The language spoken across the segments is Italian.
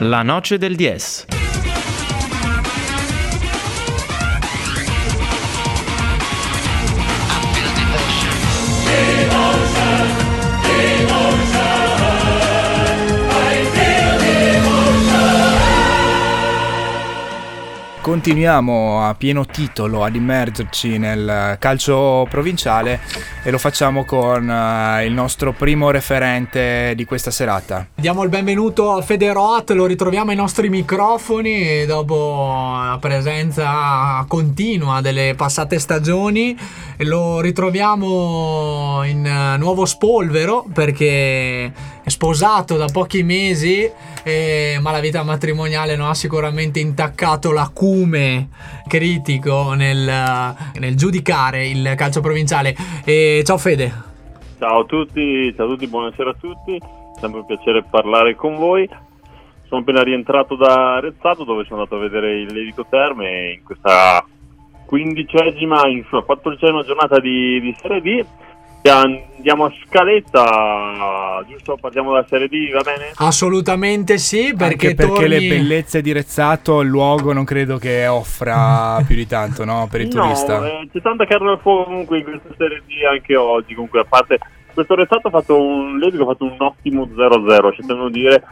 La noce del 10. Continuiamo a pieno titolo ad immergerci nel calcio provinciale e lo facciamo con uh, il nostro primo referente di questa serata. Diamo il benvenuto a Federot, lo ritroviamo ai nostri microfoni dopo la presenza continua delle passate stagioni. Lo ritroviamo in uh, nuovo spolvero perché è sposato da pochi mesi eh, ma la vita matrimoniale non ha sicuramente intaccato l'acume critico nel, nel giudicare il calcio provinciale. E ciao Fede. Ciao a tutti, ciao a tutti, buonasera a tutti, sempre un piacere parlare con voi. Sono appena rientrato da Rezzato dove sono andato a vedere il Levico Terme in questa quindicesima, in sua quattordicesima giornata di, di Serie D Andiamo a scaletta, giusto? Partiamo dalla Serie D, va bene? Assolutamente sì, perché, Anche perché torni... le bellezze di Rezzato, il luogo non credo che offra più di tanto, no? Per il no, turista. Eh, c'è tanta carne al fuoco comunque in questa Serie D anche oggi, comunque a parte questo Rezzato ha fatto un, ha fatto un ottimo 0-0, ci devono dire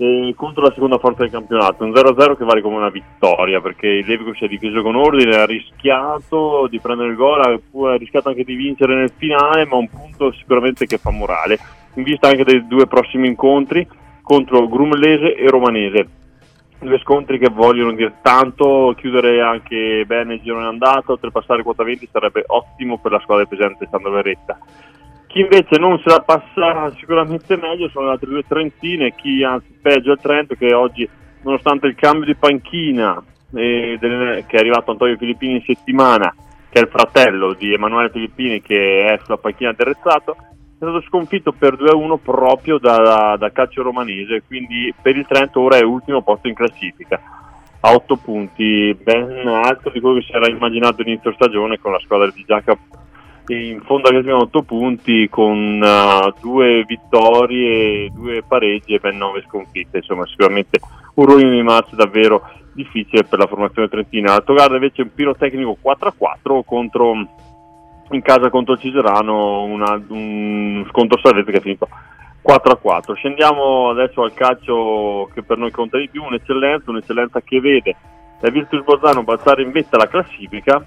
eh, contro la seconda forza del campionato. Un 0-0 che vale come una vittoria perché il Levico si è difeso con ordine, ha rischiato di prendere il gol, ha rischiato anche di vincere nel finale, ma un punto sicuramente che fa morale. In vista anche dei due prossimi incontri contro Grumlese e Romanese. Due scontri che vogliono dire tanto, chiudere anche bene il girone andato, oltrepassare quota 20 sarebbe ottimo per la squadra presente Sandro Verretta. Chi invece non se la passa sicuramente meglio sono le altre due Trentine, chi anzi peggio è il Trento che oggi nonostante il cambio di panchina eh, del, che è arrivato Antonio Filippini in settimana, che è il fratello di Emanuele Filippini che è sulla panchina del Rezzato, è stato sconfitto per 2-1 proprio da, da, calcio romanese, quindi per il Trento ora è ultimo posto in classifica a 8 punti, ben alto di quello che si era immaginato inizio stagione con la squadra di Giacomo in fondo classifica 8 punti con uh, due vittorie, due pareggi e ben 9 sconfitte, insomma sicuramente un ruolo di marcia davvero difficile per la formazione trentina. La Togarda invece è un pirotecnico 4-4 contro, in casa contro il Ciserano, una, un scontro salvezza che è finito 4-4. Scendiamo adesso al calcio che per noi conta di più, un'eccellenza, un'eccellenza che vede la Virtus Bolzano balzare in vetta la classifica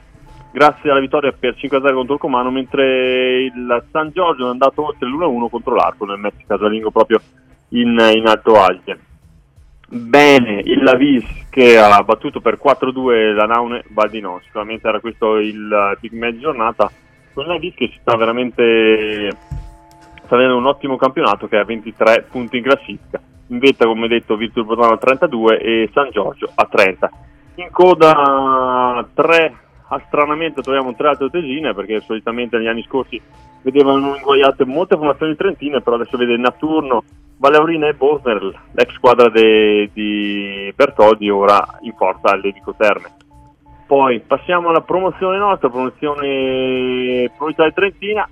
grazie alla vittoria per 5-0 contro il Comano, mentre il San Giorgio è andato oltre l'1-1 contro l'Arco nel match casalingo proprio in, in Alto Adige. Bene, il Lavis che ha battuto per 4-2 la Naune Baldino, sicuramente era questo il big match giornata, con il Lavis che sta veramente sta avendo un ottimo campionato che ha 23 punti in classifica, in vetta come detto Virtus Bordano a 32 e San Giorgio a 30. In coda 3 stranamente troviamo tre altre tesine perché solitamente negli anni scorsi vedevano inguaiate molte formazioni trentine, però adesso vede Naturno, Valeurina e Bosner, l'ex squadra de, di Bertoldi, ora in forza all'Edico Terme. Poi passiamo alla promozione nostra, promozione provinciale trentina,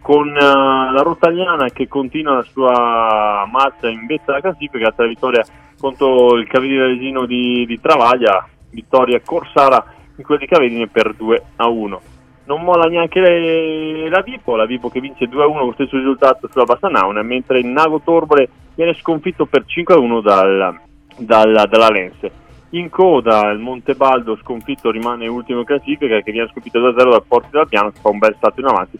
con uh, la Rottagliana che continua la sua marcia in vetta alla classifica grazie alla vittoria contro il Cavaliere di, di Travaglia, vittoria corsara in quelli di Cavedine per 2 a 1. Non molla neanche le, la Vipo, la Vipo che vince 2 a 1 con lo stesso risultato sulla Bassanauna, mentre il Nago Torbole viene sconfitto per 5 a 1 dal, dal, dalla Lense. In coda il Montebaldo sconfitto rimane ultimo in classifica che viene sconfitto 2 a 0 dal Porti della Piano fa un bel salto in avanti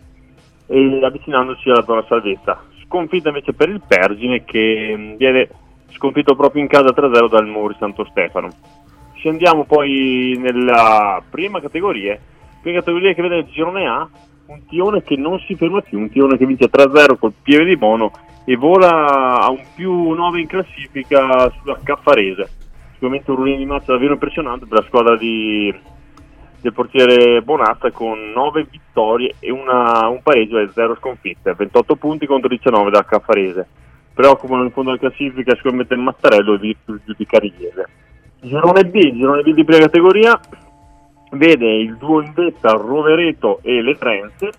e avvicinandosi alla zona salvezza. Sconfitta invece per il Pergine che viene sconfitto proprio in casa 3 a 0 dal Mori Santo Stefano. Scendiamo poi nella prima categoria, prima categoria che vede il girone A, un Tione che non si ferma più, un Tione che vince 3-0 col piede di Bono e vola a un più 9 in classifica sulla Caffarese. Sicuramente un ruolino di mazza davvero impressionante per la squadra di, del portiere Bonazza con 9 vittorie e una, un pareggio e 0 sconfitte, 28 punti contro 19 da Caffarese. Preoccupano in fondo alla classifica sicuramente il Mattarello e Virtus Giudicariese. Girone B, girone B di prima categoria, vede il duo in vetta Rovereto e Letrense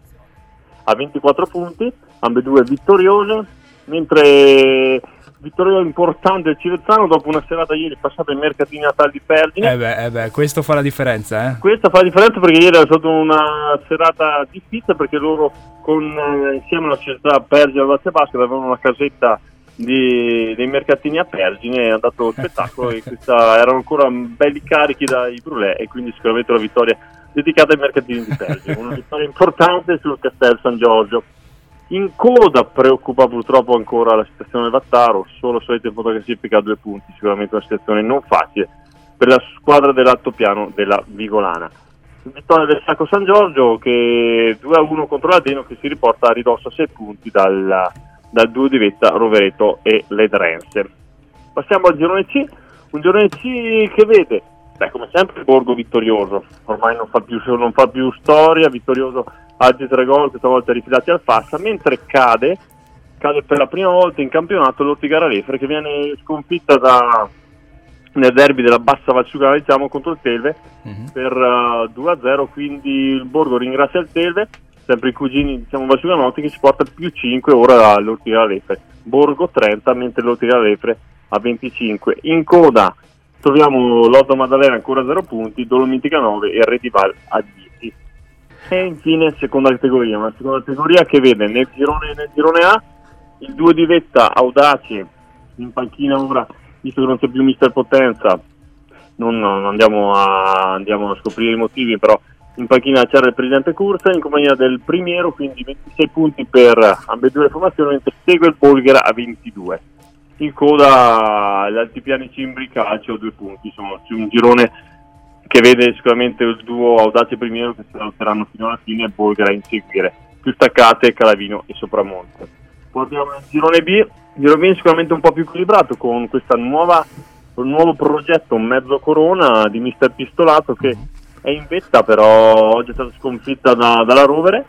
a 24 punti, ambedue vittoriose, mentre vittoria importante del Civezzano dopo una serata ieri passata in mercatini Natali di Pergine. Eh beh, eh beh, questo fa la differenza, eh? Questa fa la differenza perché ieri è stata una serata difficile perché loro con, eh, insieme alla società Pergine Lazio Basket avevano una casetta di, dei mercatini a Pergine è andato lo spettacolo e questa, erano ancora belli carichi dai brulè e quindi sicuramente la vittoria dedicata ai mercatini di Pergine. Una vittoria importante sul Castel San Giorgio. In coda preoccupa purtroppo ancora la situazione del Vattaro solo solito in foto classifica a due punti sicuramente una situazione non facile per la squadra dell'altopiano della Vigolana. Vittoria del Sacco San Giorgio che 2-1 contro l'Adeno che si riporta a ridosso a 6 punti dal dal duo di vetta Rovereto e Ledrense. Passiamo al girone C, un girone C che vede, beh, come sempre, Borgo vittorioso, ormai non fa più, non fa più storia, vittorioso altri tre gol, questa volta rifilati al Fassa, mentre cade, cade per la prima volta in campionato l'Ortigara Lefre che viene sconfitta da, nel derby della Bassa Valsugana diciamo, contro il Telve uh-huh. per uh, 2-0, quindi il Borgo ringrazia il Telve sempre i cugini diciamo Valsuganotti che ci porta più 5 ora all'Ortiga Lepre. Borgo 30 mentre l'Ortiga Lepre a 25 in coda troviamo Lotto Maddalena ancora 0 punti Dolomitica 9 e Redival a 10 e infine seconda categoria una seconda categoria che vede nel girone, nel girone A il 2 di Vetta Audace in panchina ora visto che non c'è più Mister Potenza. Non, non andiamo, a, andiamo a scoprire i motivi però in panchina c'era il presidente Cursa in compagnia del Primiero, quindi 26 punti per ambedue le formazioni, mentre segue il Bolghera a 22. In coda gli altipiani Cimbri Calcio a due punti, insomma c'è un girone che vede sicuramente il duo Audace Primiero che si lotteranno fino alla fine e Bolghera a inseguire, più staccate Calavino e Sopramonte. Poi abbiamo il girone B, il girone B sicuramente un po' più equilibrato con questa nuova, un nuovo progetto mezzo corona di Mister Pistolato che è in vetta, però oggi è stata sconfitta da, dalla Rovere,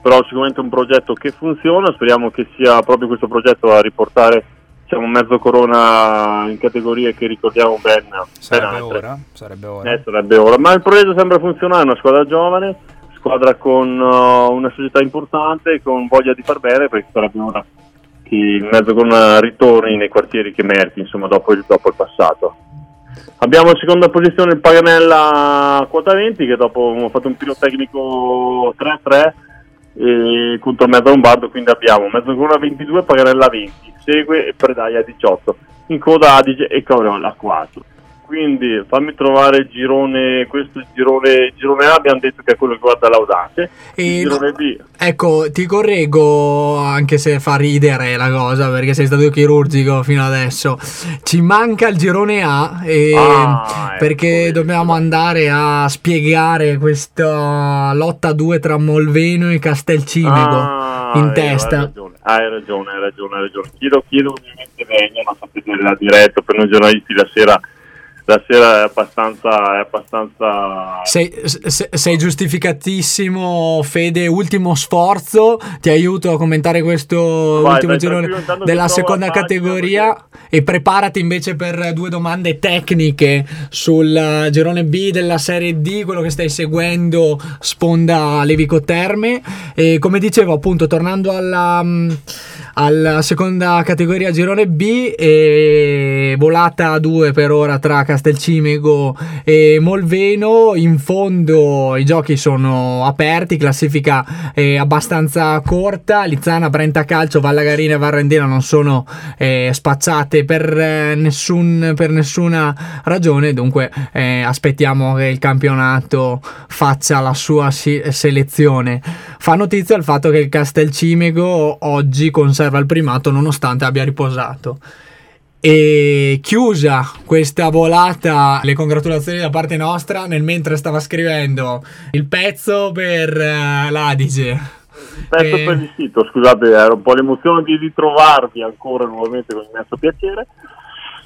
però sicuramente è un progetto che funziona, speriamo che sia proprio questo progetto a riportare diciamo, mezzo corona in categorie che ricordiamo ben. Sarebbe ben ora, sarebbe ora. Eh, sarebbe ora. Ma il progetto sembra funzionare, è una squadra giovane, squadra con uh, una società importante, con voglia di far bene, perché sarebbe ora che il mezzo corona ritorni nei quartieri che meriti, insomma, dopo il, dopo il passato. Abbiamo in seconda posizione il Paganella quota 20 che dopo ha fatto un pirotecnico 3-3 eh, contro Mezzo Lombardo, quindi abbiamo Mezzogiorno 22, Paganella 20, segue Predaia 18, in coda Adige e Caureola 4 quindi fammi trovare il girone, questo il girone, girone A abbiamo detto che è quello che guarda l'Audace, e il girone B. Ecco, ti correggo anche se fa ridere la cosa perché sei stato chirurgico fino adesso. Ci manca il girone A e ah, perché ecco, dobbiamo andare a spiegare questa lotta a due tra Molveno e Castelcimego ah, in testa. Hai ragione, hai ragione, hai ragione. Hai ragione. Chiedo, chiedo ovviamente Vegna, ma sapete la diretta per noi giornalisti la sera la sera è abbastanza. È abbastanza... Sei, sei, giustificatissimo, Fede. Ultimo sforzo. Ti aiuto a commentare questo Vai, ultimo girone della seconda categoria. E preparati invece per due domande tecniche sul girone B della serie D, quello che stai seguendo, sponda Levico Terme. E come dicevo, appunto, tornando alla alla seconda categoria girone B e volata a due per ora tra Castelcimego e Molveno. In fondo i giochi sono aperti classifica è abbastanza corta. Lizzana, Brenta Calcio, Vallagarina e Varrendina non sono eh, spacciate per, eh, nessun, per, nessuna ragione. Dunque eh, aspettiamo che il campionato faccia la sua si- selezione. Fa notizia il fatto che il Castelcimego oggi conserva il primato nonostante abbia riposato. E chiusa questa volata, le congratulazioni da parte nostra nel mentre stava scrivendo il pezzo per uh, l'Adige. Pezzo e... per il sito, scusate, era un po' l'emozione di ritrovarvi ancora nuovamente con immenso piacere.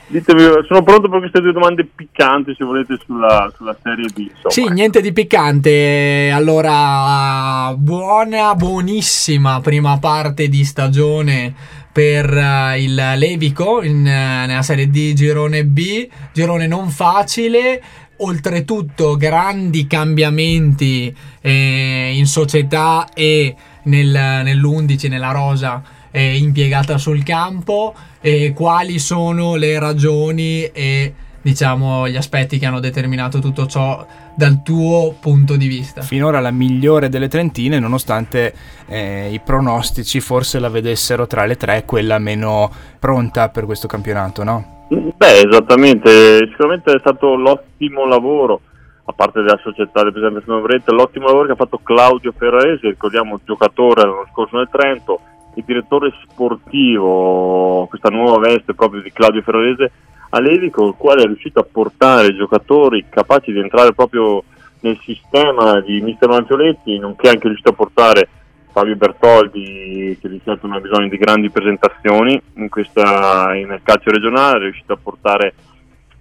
Ditemi, sono pronto per queste due domande piccanti se volete sulla, sulla serie B. Insomma. Sì, niente di piccante. Allora, buona, buonissima prima parte di stagione per uh, il Levico in, uh, nella serie D girone B, girone non facile. Oltretutto grandi cambiamenti eh, in società e nel, nell'11, nella rosa eh, impiegata sul campo. E quali sono le ragioni e diciamo gli aspetti che hanno determinato tutto ciò dal tuo punto di vista. Finora la migliore delle Trentine, nonostante eh, i pronostici forse la vedessero tra le tre quella meno pronta per questo campionato, no? Beh, esattamente, sicuramente è stato l'ottimo lavoro, a parte della società del Presidente Snovretta, l'ottimo lavoro che ha fatto Claudio Ferraresi, ricordiamo giocatore l'anno scorso nel Trento, il direttore sportivo, questa nuova veste proprio di Claudio Ferrarese a Levico, il quale è riuscito a portare giocatori capaci di entrare proprio nel sistema di Mister Manzioletti, nonché anche riuscito a portare Fabio Bertoldi che di certo non ha bisogno di grandi presentazioni in questa, nel calcio regionale, è riuscito a portare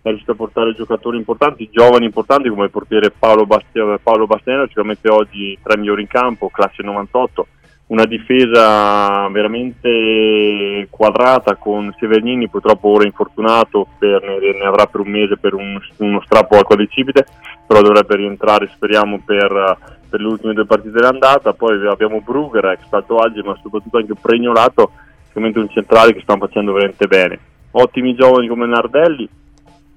è riuscito a portare giocatori importanti, giovani importanti come il portiere Paolo, Bastia, Paolo sicuramente oggi tra i migliori in campo, classe 98, una difesa veramente quadrata con Severnini, purtroppo ora infortunato, per, ne, avrà per un mese per un, uno strappo al quadricipite, però dovrebbe rientrare speriamo per, per le ultime due partite dell'andata, poi abbiamo Brugger, ex Alto Alge, ma soprattutto anche Pregnolato, sicuramente un centrale che stanno facendo veramente bene. Ottimi giovani come Nardelli,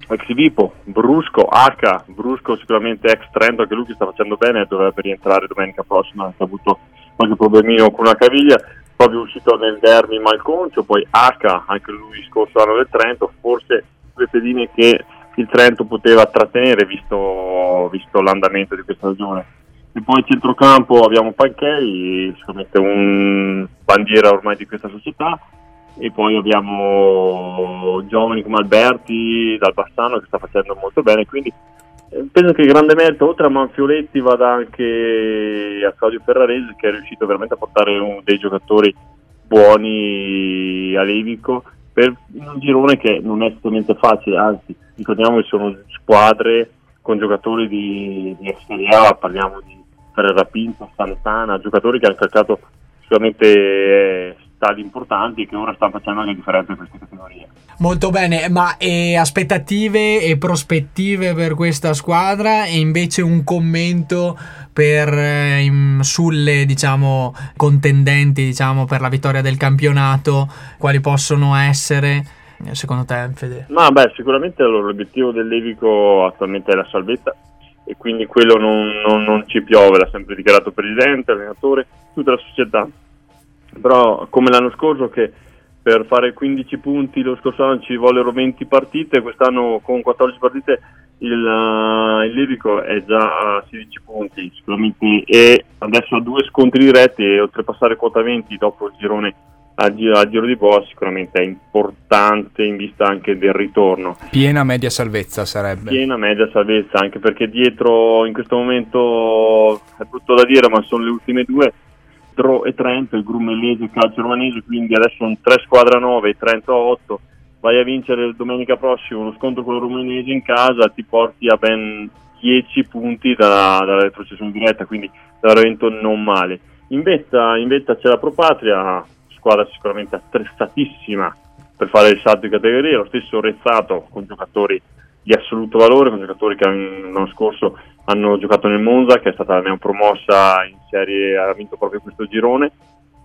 ex Vipo, Brusco, H, Brusco sicuramente ex Trento, anche lui che sta facendo bene e dovrebbe rientrare domenica prossima, ha avuto qualche problemino con una caviglia, proprio uscito nel derby Malconcio, poi H, anche lui scorso anno del Trento, forse due pedine che il Trento poteva trattenere visto, visto l'andamento di questa stagione. E poi centrocampo abbiamo Panchei, sicuramente un bandiera ormai di questa società, e poi abbiamo giovani come Alberti dal Bassano che sta facendo molto bene, quindi penso che il grande merito oltre a Manfioletti vada anche a Claudio Ferraresi che è riuscito veramente a portare un, dei giocatori buoni a Levico per un girone che non è assolutamente facile, anzi ricordiamo che sono squadre con giocatori di, di A, parliamo di Ferrera Pinto, Santana, giocatori che hanno calcato sicuramente eh, stadi importanti che ora stanno facendo le differenze in queste categorie. Molto bene, ma e aspettative e prospettive per questa squadra e invece un commento per, eh, in, sulle diciamo, contendenti diciamo, per la vittoria del campionato, quali possono essere eh, secondo te Fede? Ma beh, sicuramente allora, l'obiettivo del Levico attualmente è la salvezza e quindi quello non, non, non ci piove, l'ha sempre dichiarato presidente, allenatore, tutta la società però come l'anno scorso che per fare 15 punti lo scorso anno ci vollero 20 partite, quest'anno con 14 partite il, uh, il Livico è già a 16 punti sicuramente e adesso ha due scontri diretti e oltrepassare quota 20 dopo il girone a giro, a giro di boa sicuramente è importante in vista anche del ritorno. Piena media salvezza sarebbe. Piena media salvezza anche perché dietro in questo momento è brutto da dire ma sono le ultime due Dro e Trento, il Grummellese e il Calcio Romanese, quindi adesso sono 3 squadre a 9 e Trento a 8. Vai a vincere domenica prossima uno scontro con il Romanese in casa, ti porti a ben 10 punti da, dalla retrocessione diretta, quindi davvero non male. In vetta, in vetta c'è la Propatria, squadra sicuramente attrezzatissima per fare il salto di categoria, lo stesso Rezzato con giocatori di assoluto valore, con giocatori che l'anno scorso hanno giocato nel Monza, che è stata neopromossa in serie, ha vinto proprio questo girone,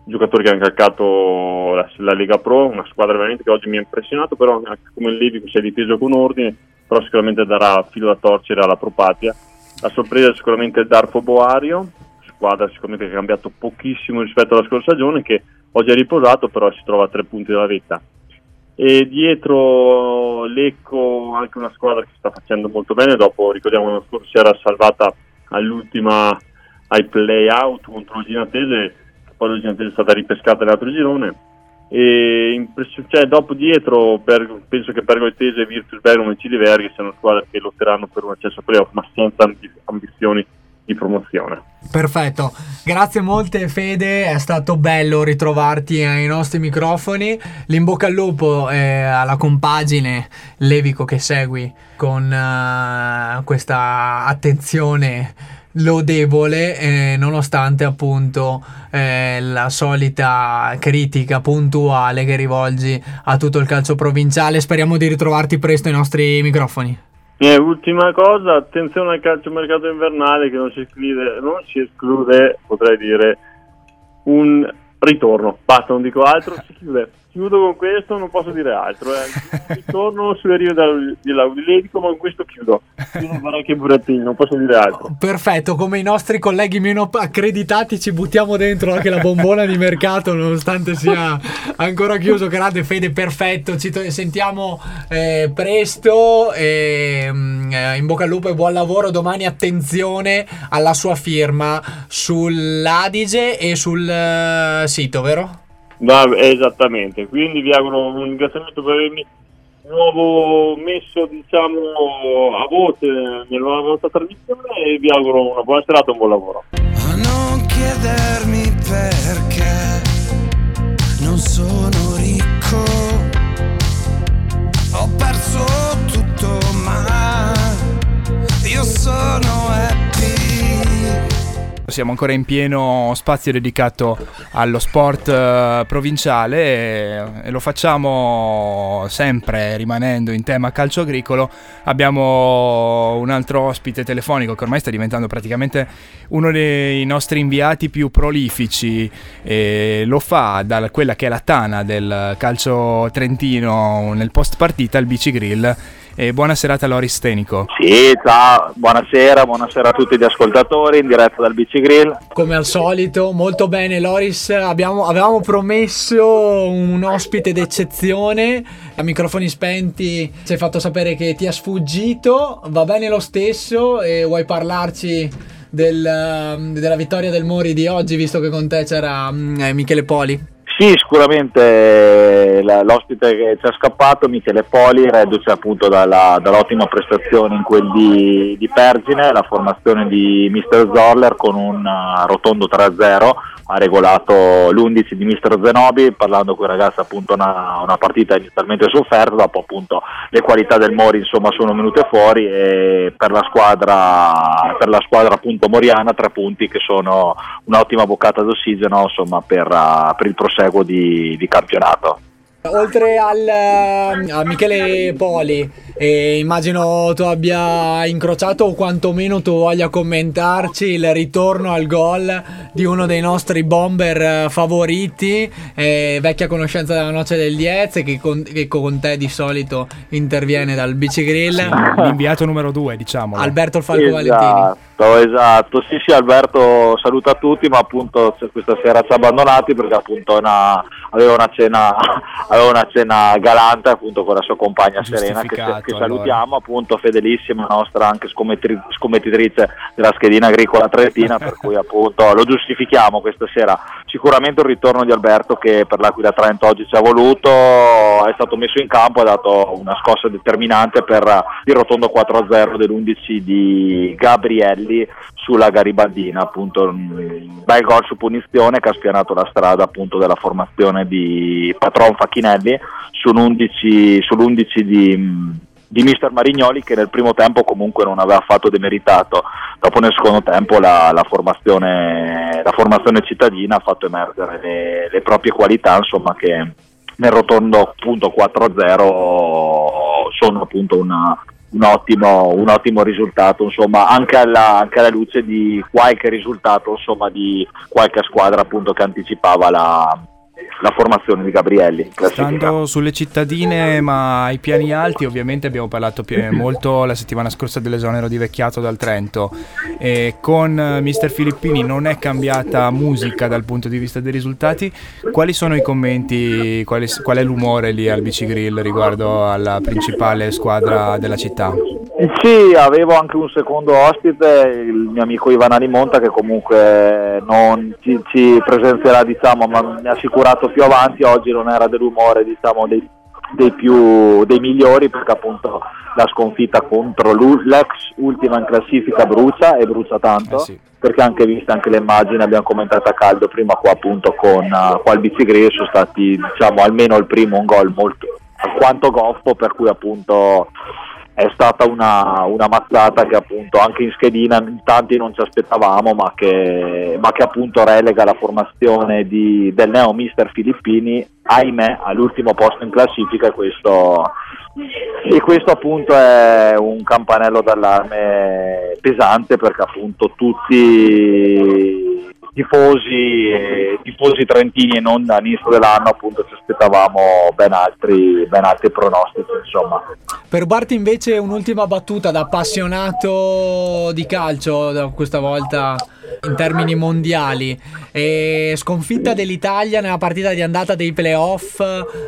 giocatori che hanno calcato la, la, Lega Pro, una squadra veramente che oggi mi ha impressionato, però anche come il Levi si è difeso con ordine, però sicuramente darà filo da torcere alla Propatia. La sorpresa è sicuramente il Darfo Boario, squadra sicuramente che ha cambiato pochissimo rispetto alla scorsa stagione, che oggi è riposato, però si trova a tre punti dalla vetta e dietro Lecco anche una squadra che sta facendo molto bene. Dopo ricordiamo l'anno scorso si era salvata all'ultima ai play out contro il Ginatese poi il Ginatese è stata ripescata nell'altro girone. E cioè, dopo dietro per, penso che Pergoletese, Virtus Bergamo e Ciliverghi siano squadre che lotteranno per un accesso a playoff ma senza ambizioni di promozione. Perfetto, grazie molte Fede, è stato bello ritrovarti ai nostri microfoni. L'in bocca al lupo eh, alla compagine Levico che segui con uh, questa attenzione lodevole eh, nonostante appunto eh, la solita critica puntuale che rivolgi a tutto il calcio provinciale speriamo di ritrovarti presto ai nostri microfoni E ultima cosa, attenzione al calciomercato invernale che non si esclude, non si esclude potrei dire, un ritorno. Basta, non dico altro, si chiude chiudo con questo, non posso dire altro. Eh. Ritorno sulle rive dell'Audiletico, ma con questo chiudo. Chiudo anche burattini, non posso dire altro. Perfetto, come i nostri colleghi meno accreditati ci buttiamo dentro anche la bombona di mercato, nonostante sia ancora chiuso. Grande Fede, perfetto. Ci to- sentiamo eh, presto. E, mm, eh, in bocca al lupo e buon lavoro. Domani attenzione alla sua firma sull'Adige e sul uh, sito, vero? Va, esattamente, quindi vi auguro un ringraziamento per avermi nuovo messo diciamo a voce nella nostra trasmissione e vi auguro una buona serata e un buon lavoro. A non chiedermi perché non sono ricco, ho perso tutto ma io sono siamo ancora in pieno spazio dedicato allo sport uh, provinciale e, e, lo facciamo sempre rimanendo in tema calcio agricolo. Abbiamo un altro ospite telefonico che ormai sta diventando praticamente uno dei nostri inviati più prolifici e lo fa da quella che è la tana del calcio trentino nel post partita, il Bici Grill e buona serata Loris Tenico. Sì, ciao, buonasera, buonasera a tutti gli ascoltatori in diretta dal BC Grill. Come al solito, molto bene Loris, Abbiamo, avevamo promesso un ospite d'eccezione, a microfoni spenti ci hai fatto sapere che ti ha sfuggito, va bene lo stesso e vuoi parlarci del, della vittoria del Mori di oggi visto che con te c'era eh, Michele Poli? Sì, sicuramente l'ospite che ci è scappato, Michele Poli, reduce appunto dalla, dall'ottima prestazione in quel di, di Pergine, la formazione di Mr. Zoller con un uh, rotondo 3-0 ha regolato l'11 di Mister Zenobi parlando con i ragazzi appunto una, una, partita inizialmente sofferta dopo appunto le qualità del Mori insomma sono venute fuori e per la squadra per la squadra appunto moriana tre punti che sono un'ottima boccata d'ossigeno insomma per, uh, per il proseguo di, di campionato Oltre al, eh, a Michele Poli, eh, immagino tu abbia incrociato o quantomeno tu voglia commentarci il ritorno al gol di uno dei nostri bomber eh, favoriti, eh, vecchia conoscenza della noce del Diez che con, che con te di solito interviene dal BC Grill. Sì, l'inviato numero due, diciamo. Alberto Falco esatto. Valentini. Esatto, sì sì Alberto saluta tutti ma appunto questa sera ci ha abbandonati perché appunto una, aveva, una cena, aveva una cena galante appunto con la sua compagna Serena che, che salutiamo allora. appunto fedelissima nostra anche scommettri, scommettitrice della schedina agricola tretina per cui appunto lo giustifichiamo questa sera sicuramente un ritorno di Alberto che per l'Aquila Trento oggi ci ha voluto è stato messo in campo ha dato una scossa determinante per il rotondo 4-0 dell'11 di Gabrielli Facchinelli sulla Garibaldina, appunto un bel gol su punizione che ha spianato la strada appunto della formazione di Patron Facchinelli sull'11, sull'11 di di mister Marignoli che nel primo tempo comunque non aveva affatto demeritato, dopo nel secondo tempo la, la, formazione, la formazione, cittadina ha fatto emergere le, le proprie qualità insomma che nel rotondo appunto 4-0 sono appunto una, un ottimo, un ottimo risultato, insomma, anche alla, anche alla, luce di qualche risultato, insomma, di qualche squadra appunto che anticipava la, la formazione di Gabrielli. Stando sulle cittadine ma ai piani alti, ovviamente abbiamo parlato molto la settimana scorsa dell'esonero di Vecchiato dal Trento e con eh, Mister Filippini non è cambiata musica dal punto di vista dei risultati. Quali sono i commenti, quali, qual è l'umore lì al BC Grill riguardo alla principale squadra della città? Sì, avevo anche un secondo ospite, il mio amico Ivan Alimonta che comunque non ci, ci presenzierà diciamo, ma mi ha assicurato più avanti, oggi non era dell'umore diciamo, dei, dei, più, dei migliori perché appunto la sconfitta contro l'ex ultima in classifica brucia e brucia tanto. Eh sì. Perché anche viste anche le immagini abbiamo commentato a caldo prima qua appunto con uh, qua sono stati diciamo almeno il primo un gol molto alquanto goffo per cui appunto è stata una, una, mazzata che appunto anche in schedina in tanti non ci aspettavamo ma che, ma che appunto relega la formazione di, del neo mister Filippini ahimè all'ultimo posto in classifica. E questo, e questo appunto è un campanello d'allarme pesante perché appunto tutti tifosi, eh, tifosi trentini e non all'inizio dell'anno appunto ci aspettavamo ben altri, ben altri pronostici insomma. Per rubarti invece un'ultima battuta da appassionato di calcio questa volta in termini mondiali e sconfitta dell'Italia nella partita di andata dei playoff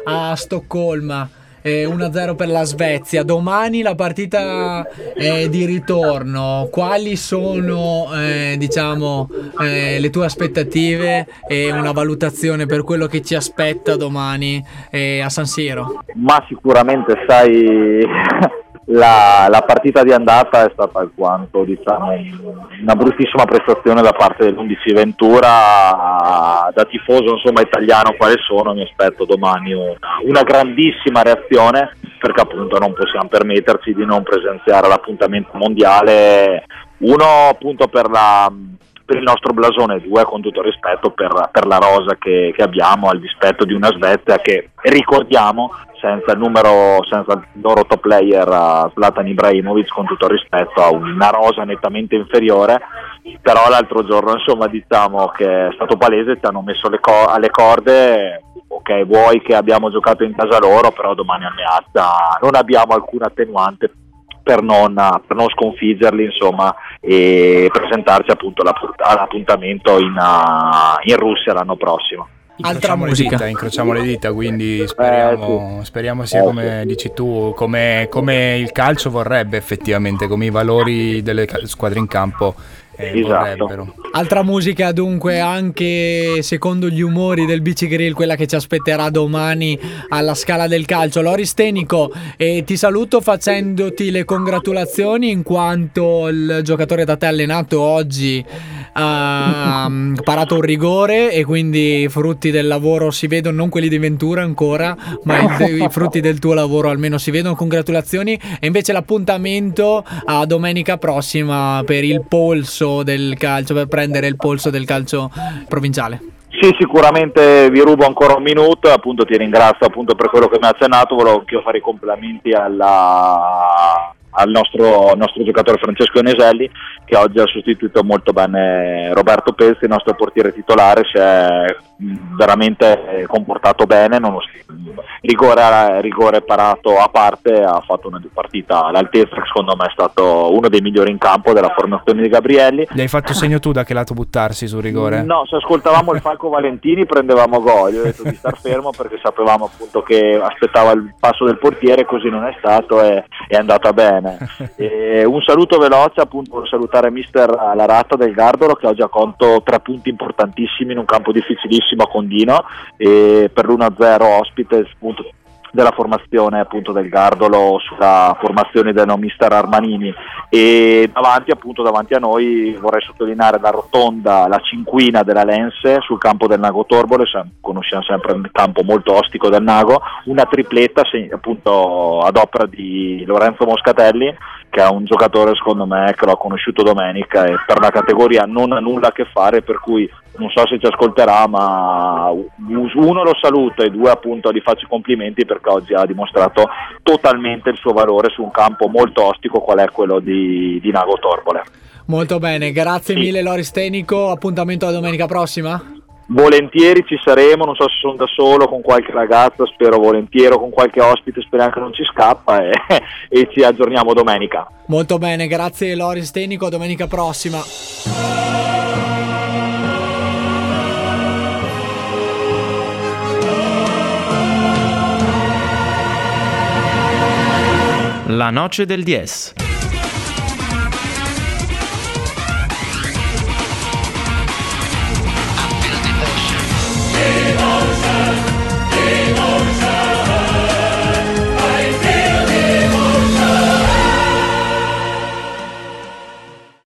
a Stoccolma 1-0 per la Svezia. Domani la partita è di ritorno. Quali sono eh, diciamo, eh, le tue aspettative e una valutazione per quello che ci aspetta domani eh, a San Siro? Ma sicuramente sai la, la, partita di andata è stata alquanto diciamo, una bruttissima prestazione da parte dell'11 Ventura da tifoso insomma, italiano quale sono mi aspetto domani una, una, grandissima reazione perché appunto non possiamo permetterci di non presenziare l'appuntamento mondiale. Uno appunto per la per il nostro blasone, due con tutto rispetto per, per la rosa che, che, abbiamo al dispetto di una Svezia che ricordiamo senza il numero, senza il loro top player Zlatan Ibrahimovic con tutto rispetto a una rosa nettamente inferiore. Però l'altro giorno insomma diciamo che è stato palese ci hanno messo co- alle corde ok vuoi che abbiamo giocato in casa loro però domani a Meazza non abbiamo alcuna attenuante per non, per non, sconfiggerli insomma, e presentarci appunto all'appuntamento in, in Russia l'anno prossimo. Altra musica. Le dita, incrociamo le dita, quindi speriamo, eh, sì. speriamo sia eh, come dici tu, come, come, il calcio vorrebbe effettivamente, come i valori delle squadre in campo eh, esatto. Altra musica dunque anche secondo gli umori del BC Grill, quella che ci aspetterà domani alla Scala del Calcio. Loris Tenico, e ti saluto facendoti le congratulazioni in quanto il giocatore da te allenato oggi ha mm, parato un rigore e quindi i frutti del lavoro si vedono, non quelli di Ventura ancora, ma i, i frutti del tuo lavoro almeno si vedono. Congratulazioni. E invece l'appuntamento a domenica prossima per il polso del calcio, per prendere il polso del calcio provinciale. Sì, sicuramente vi rubo ancora un minuto, appunto ti ringrazio appunto per quello che mi ha accennato, volevo anch'io fare i complimenti alla, al nostro, nostro, giocatore Francesco Neselli che oggi ha sostituito molto bene Roberto Pezzi, il nostro portiere titolare, si è veramente comportato bene, rigore, rigore parato a parte, ha fatto una partita all'altezza secondo me è stato uno dei migliori in campo della formazione di Gabrielli. Gli hai fatto segno tu da che lato buttarsi sul rigore? No, se ascoltavamo il Falco Valentini prendevamo gol, io ho detto di star fermo perché sapevamo appunto che aspettava il passo del portiere, così non è stato e è andata bene. E un saluto veloce appunto per salutare mister Laratta del Gardolo che oggi ha conto tre punti importantissimi in un campo difficilissimo a Condino e per l'1-0 ospite appunto della formazione appunto del Gardolo sulla formazione del mister Armanini. E davanti appunto davanti a noi vorrei sottolineare la rotonda, la cinquina della Lense sul campo del Nago Torbole, conosciamo sempre il campo molto ostico del Nago, una tripletta appunto ad opera di Lorenzo Moscatelli è un giocatore secondo me che l'ho conosciuto domenica e per la categoria non ha nulla a che fare per cui non so se ci ascolterà ma uno lo saluto e due appunto gli faccio i complimenti perché oggi ha dimostrato totalmente il suo valore su un campo molto ostico qual è quello di, di Nago Torbole molto bene grazie sì. mille Loris Tenico. Appuntamento la domenica prossima volentieri ci saremo, non so se sono da solo con qualche ragazza, spero volentieri o con qualche ospite, speriamo che non ci scappa e, e ci aggiorniamo domenica. Molto bene, grazie Loris Tenico, domenica prossima. La noce del 10.